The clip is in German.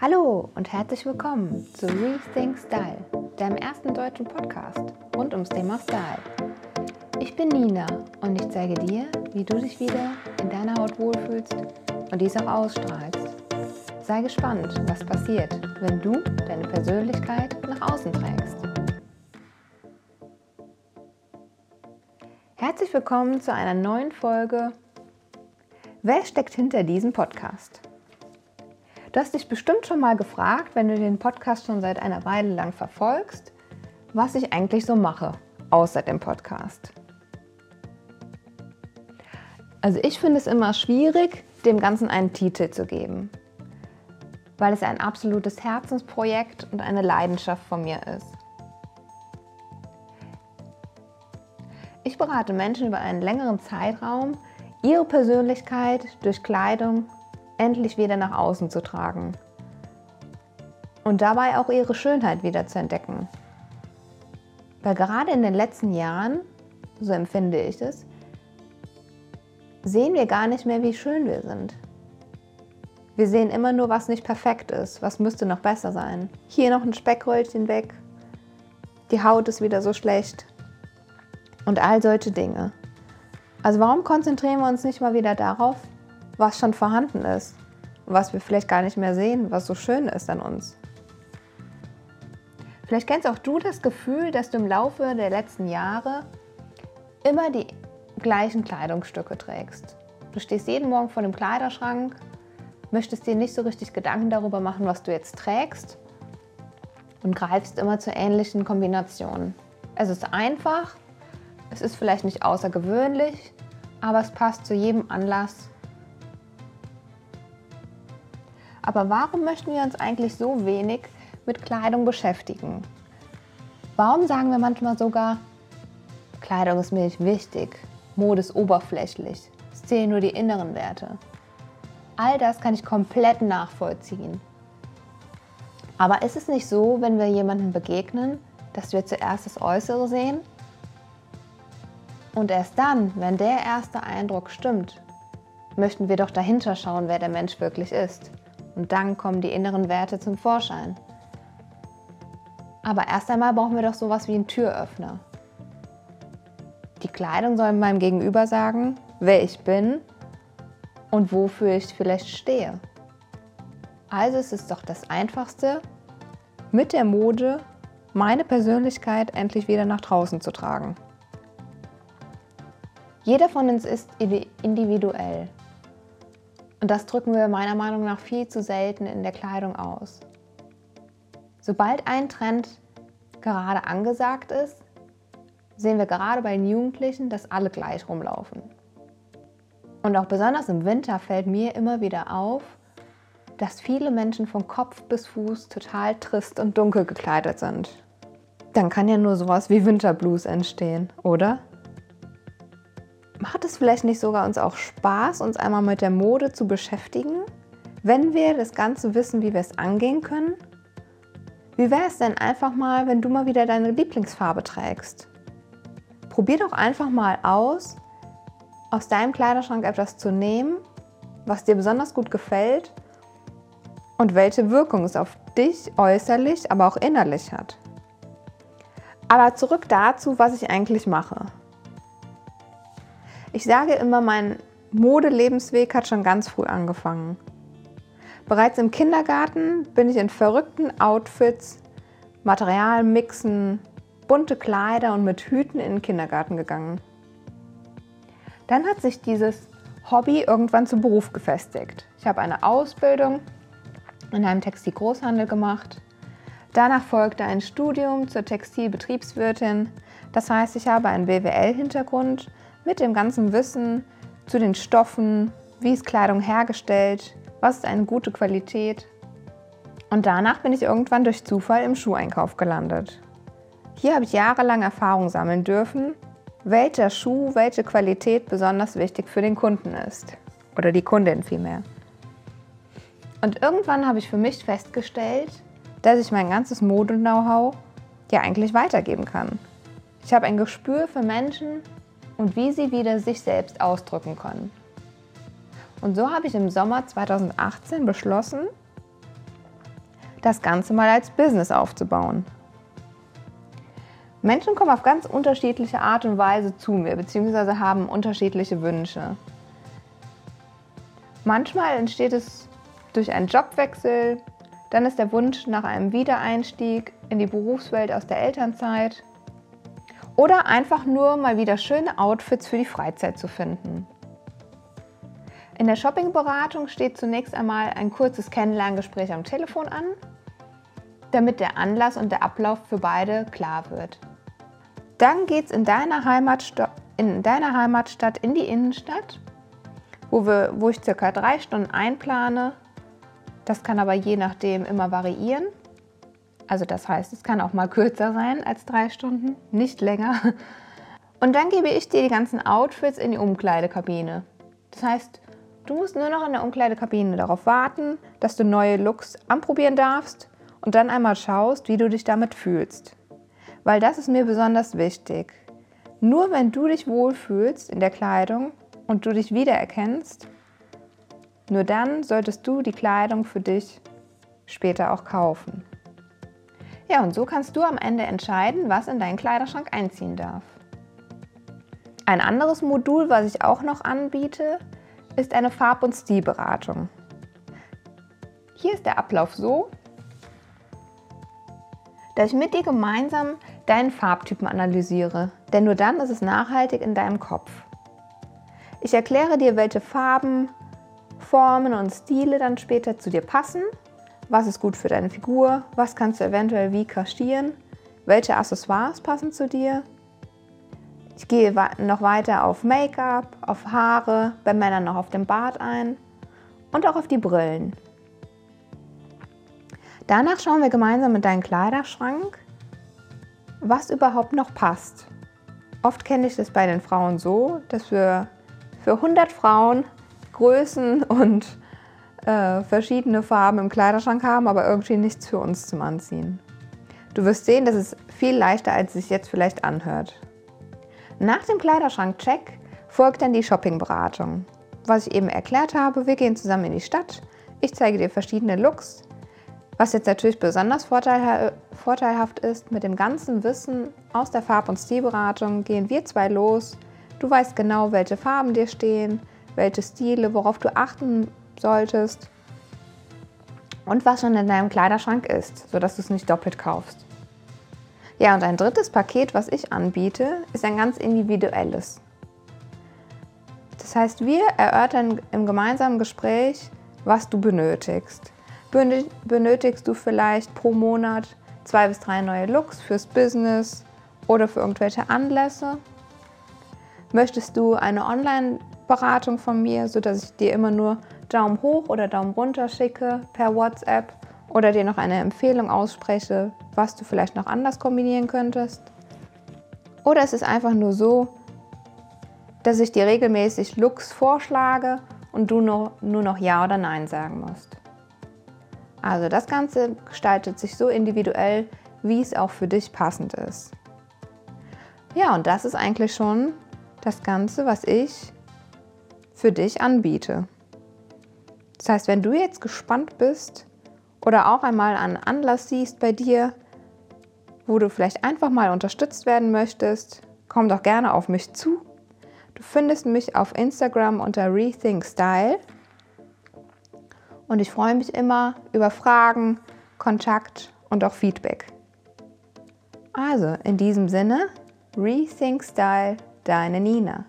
Hallo und herzlich willkommen zu Rethink Style, deinem ersten deutschen Podcast rund ums Thema Style. Ich bin Nina und ich zeige dir, wie du dich wieder in deiner Haut wohlfühlst und dies auch ausstrahlst. Sei gespannt, was passiert, wenn du deine Persönlichkeit nach außen trägst. Herzlich willkommen zu einer neuen Folge Wer steckt hinter diesem Podcast? Du hast dich bestimmt schon mal gefragt, wenn du den Podcast schon seit einer Weile lang verfolgst, was ich eigentlich so mache, außer dem Podcast. Also ich finde es immer schwierig, dem Ganzen einen Titel zu geben, weil es ein absolutes Herzensprojekt und eine Leidenschaft von mir ist. Ich berate Menschen über einen längeren Zeitraum, ihre Persönlichkeit durch Kleidung endlich wieder nach außen zu tragen und dabei auch ihre Schönheit wieder zu entdecken. Weil gerade in den letzten Jahren, so empfinde ich es, sehen wir gar nicht mehr, wie schön wir sind. Wir sehen immer nur, was nicht perfekt ist, was müsste noch besser sein. Hier noch ein Speckröllchen weg, die Haut ist wieder so schlecht und all solche Dinge. Also warum konzentrieren wir uns nicht mal wieder darauf, was schon vorhanden ist, was wir vielleicht gar nicht mehr sehen, was so schön ist an uns. Vielleicht kennst auch du das Gefühl, dass du im Laufe der letzten Jahre immer die gleichen Kleidungsstücke trägst. Du stehst jeden Morgen vor dem Kleiderschrank, möchtest dir nicht so richtig Gedanken darüber machen, was du jetzt trägst und greifst immer zu ähnlichen Kombinationen. Es ist einfach, es ist vielleicht nicht außergewöhnlich, aber es passt zu jedem Anlass Aber warum möchten wir uns eigentlich so wenig mit Kleidung beschäftigen? Warum sagen wir manchmal sogar, Kleidung ist mir nicht wichtig, Mode ist oberflächlich, es zählen nur die inneren Werte? All das kann ich komplett nachvollziehen. Aber ist es nicht so, wenn wir jemandem begegnen, dass wir zuerst das Äußere sehen? Und erst dann, wenn der erste Eindruck stimmt, möchten wir doch dahinter schauen, wer der Mensch wirklich ist. Und dann kommen die inneren Werte zum Vorschein. Aber erst einmal brauchen wir doch sowas wie einen Türöffner. Die Kleidung soll meinem Gegenüber sagen, wer ich bin und wofür ich vielleicht stehe. Also ist es doch das Einfachste, mit der Mode meine Persönlichkeit endlich wieder nach draußen zu tragen. Jeder von uns ist individuell und das drücken wir meiner Meinung nach viel zu selten in der Kleidung aus. Sobald ein Trend gerade angesagt ist, sehen wir gerade bei den Jugendlichen, dass alle gleich rumlaufen. Und auch besonders im Winter fällt mir immer wieder auf, dass viele Menschen von Kopf bis Fuß total trist und dunkel gekleidet sind. Dann kann ja nur sowas wie Winterblues entstehen, oder? Macht es vielleicht nicht sogar uns auch Spaß, uns einmal mit der Mode zu beschäftigen, wenn wir das Ganze wissen, wie wir es angehen können? Wie wäre es denn einfach mal, wenn du mal wieder deine Lieblingsfarbe trägst? Probier doch einfach mal aus, aus deinem Kleiderschrank etwas zu nehmen, was dir besonders gut gefällt und welche Wirkung es auf dich äußerlich, aber auch innerlich hat. Aber zurück dazu, was ich eigentlich mache. Ich sage immer, mein Modelebensweg hat schon ganz früh angefangen. Bereits im Kindergarten bin ich in verrückten Outfits, Materialmixen, bunte Kleider und mit Hüten in den Kindergarten gegangen. Dann hat sich dieses Hobby irgendwann zum Beruf gefestigt. Ich habe eine Ausbildung in einem Textilgroßhandel gemacht. Danach folgte ein Studium zur Textilbetriebswirtin. Das heißt, ich habe einen BWL-Hintergrund, mit dem ganzen Wissen zu den Stoffen, wie ist Kleidung hergestellt, was ist eine gute Qualität. Und danach bin ich irgendwann durch Zufall im Schuheinkauf gelandet. Hier habe ich jahrelang Erfahrung sammeln dürfen, welcher Schuh, welche Qualität besonders wichtig für den Kunden ist. Oder die Kundin vielmehr. Und irgendwann habe ich für mich festgestellt, dass ich mein ganzes Mode-Know-how ja eigentlich weitergeben kann. Ich habe ein Gespür für Menschen, und wie sie wieder sich selbst ausdrücken können. Und so habe ich im Sommer 2018 beschlossen, das Ganze mal als Business aufzubauen. Menschen kommen auf ganz unterschiedliche Art und Weise zu mir, beziehungsweise haben unterschiedliche Wünsche. Manchmal entsteht es durch einen Jobwechsel, dann ist der Wunsch nach einem Wiedereinstieg in die Berufswelt aus der Elternzeit oder einfach nur mal wieder schöne Outfits für die Freizeit zu finden. In der Shoppingberatung steht zunächst einmal ein kurzes Kennenlerngespräch am Telefon an, damit der Anlass und der Ablauf für beide klar wird. Dann geht es in, in deiner Heimatstadt in die Innenstadt, wo, wir, wo ich circa drei Stunden einplane. Das kann aber je nachdem immer variieren. Also das heißt, es kann auch mal kürzer sein als drei Stunden, nicht länger. Und dann gebe ich dir die ganzen Outfits in die Umkleidekabine. Das heißt, du musst nur noch in der Umkleidekabine darauf warten, dass du neue Looks anprobieren darfst und dann einmal schaust, wie du dich damit fühlst weil das ist mir besonders wichtig. Nur wenn du dich wohlfühlst in der Kleidung und du dich wiedererkennst, nur dann solltest du die Kleidung für dich später auch kaufen. Ja, und so kannst du am Ende entscheiden, was in deinen Kleiderschrank einziehen darf. Ein anderes Modul, was ich auch noch anbiete, ist eine Farb- und Stilberatung. Hier ist der Ablauf so, dass ich mit dir gemeinsam deinen Farbtypen analysiere, denn nur dann ist es nachhaltig in deinem Kopf. Ich erkläre dir, welche Farben, Formen und Stile dann später zu dir passen, was ist gut für deine Figur, was kannst du eventuell wie kaschieren, welche Accessoires passen zu dir. Ich gehe noch weiter auf Make-up, auf Haare, bei Männern noch auf den Bart ein und auch auf die Brillen. Danach schauen wir gemeinsam in deinen Kleiderschrank was überhaupt noch passt. Oft kenne ich das bei den Frauen so, dass wir für 100 Frauen Größen und äh, verschiedene Farben im Kleiderschrank haben, aber irgendwie nichts für uns zum Anziehen. Du wirst sehen, das ist viel leichter, als es sich jetzt vielleicht anhört. Nach dem Kleiderschrank-Check folgt dann die Shoppingberatung. Was ich eben erklärt habe, wir gehen zusammen in die Stadt. Ich zeige dir verschiedene Looks, was jetzt natürlich besonders vorteilhaft ist, mit dem ganzen Wissen aus der Farb- und Stilberatung gehen wir zwei los. Du weißt genau, welche Farben dir stehen, welche Stile, worauf du achten solltest und was schon in deinem Kleiderschrank ist, sodass du es nicht doppelt kaufst. Ja, und ein drittes Paket, was ich anbiete, ist ein ganz individuelles. Das heißt, wir erörtern im gemeinsamen Gespräch, was du benötigst benötigst du vielleicht pro Monat zwei bis drei neue Looks fürs Business oder für irgendwelche Anlässe? Möchtest du eine Online-Beratung von mir, sodass ich dir immer nur Daumen hoch oder Daumen runter schicke per WhatsApp oder dir noch eine Empfehlung ausspreche, was du vielleicht noch anders kombinieren könntest? Oder ist es einfach nur so, dass ich dir regelmäßig Looks vorschlage und du nur, nur noch Ja oder Nein sagen musst? Also das Ganze gestaltet sich so individuell, wie es auch für dich passend ist. Ja, und das ist eigentlich schon das Ganze, was ich für dich anbiete. Das heißt, wenn du jetzt gespannt bist oder auch einmal einen Anlass siehst bei dir, wo du vielleicht einfach mal unterstützt werden möchtest, komm doch gerne auf mich zu. Du findest mich auf Instagram unter Rethink Style und ich freue mich immer über Fragen, Kontakt und auch Feedback. Also in diesem Sinne, Rethink Style, deine Nina.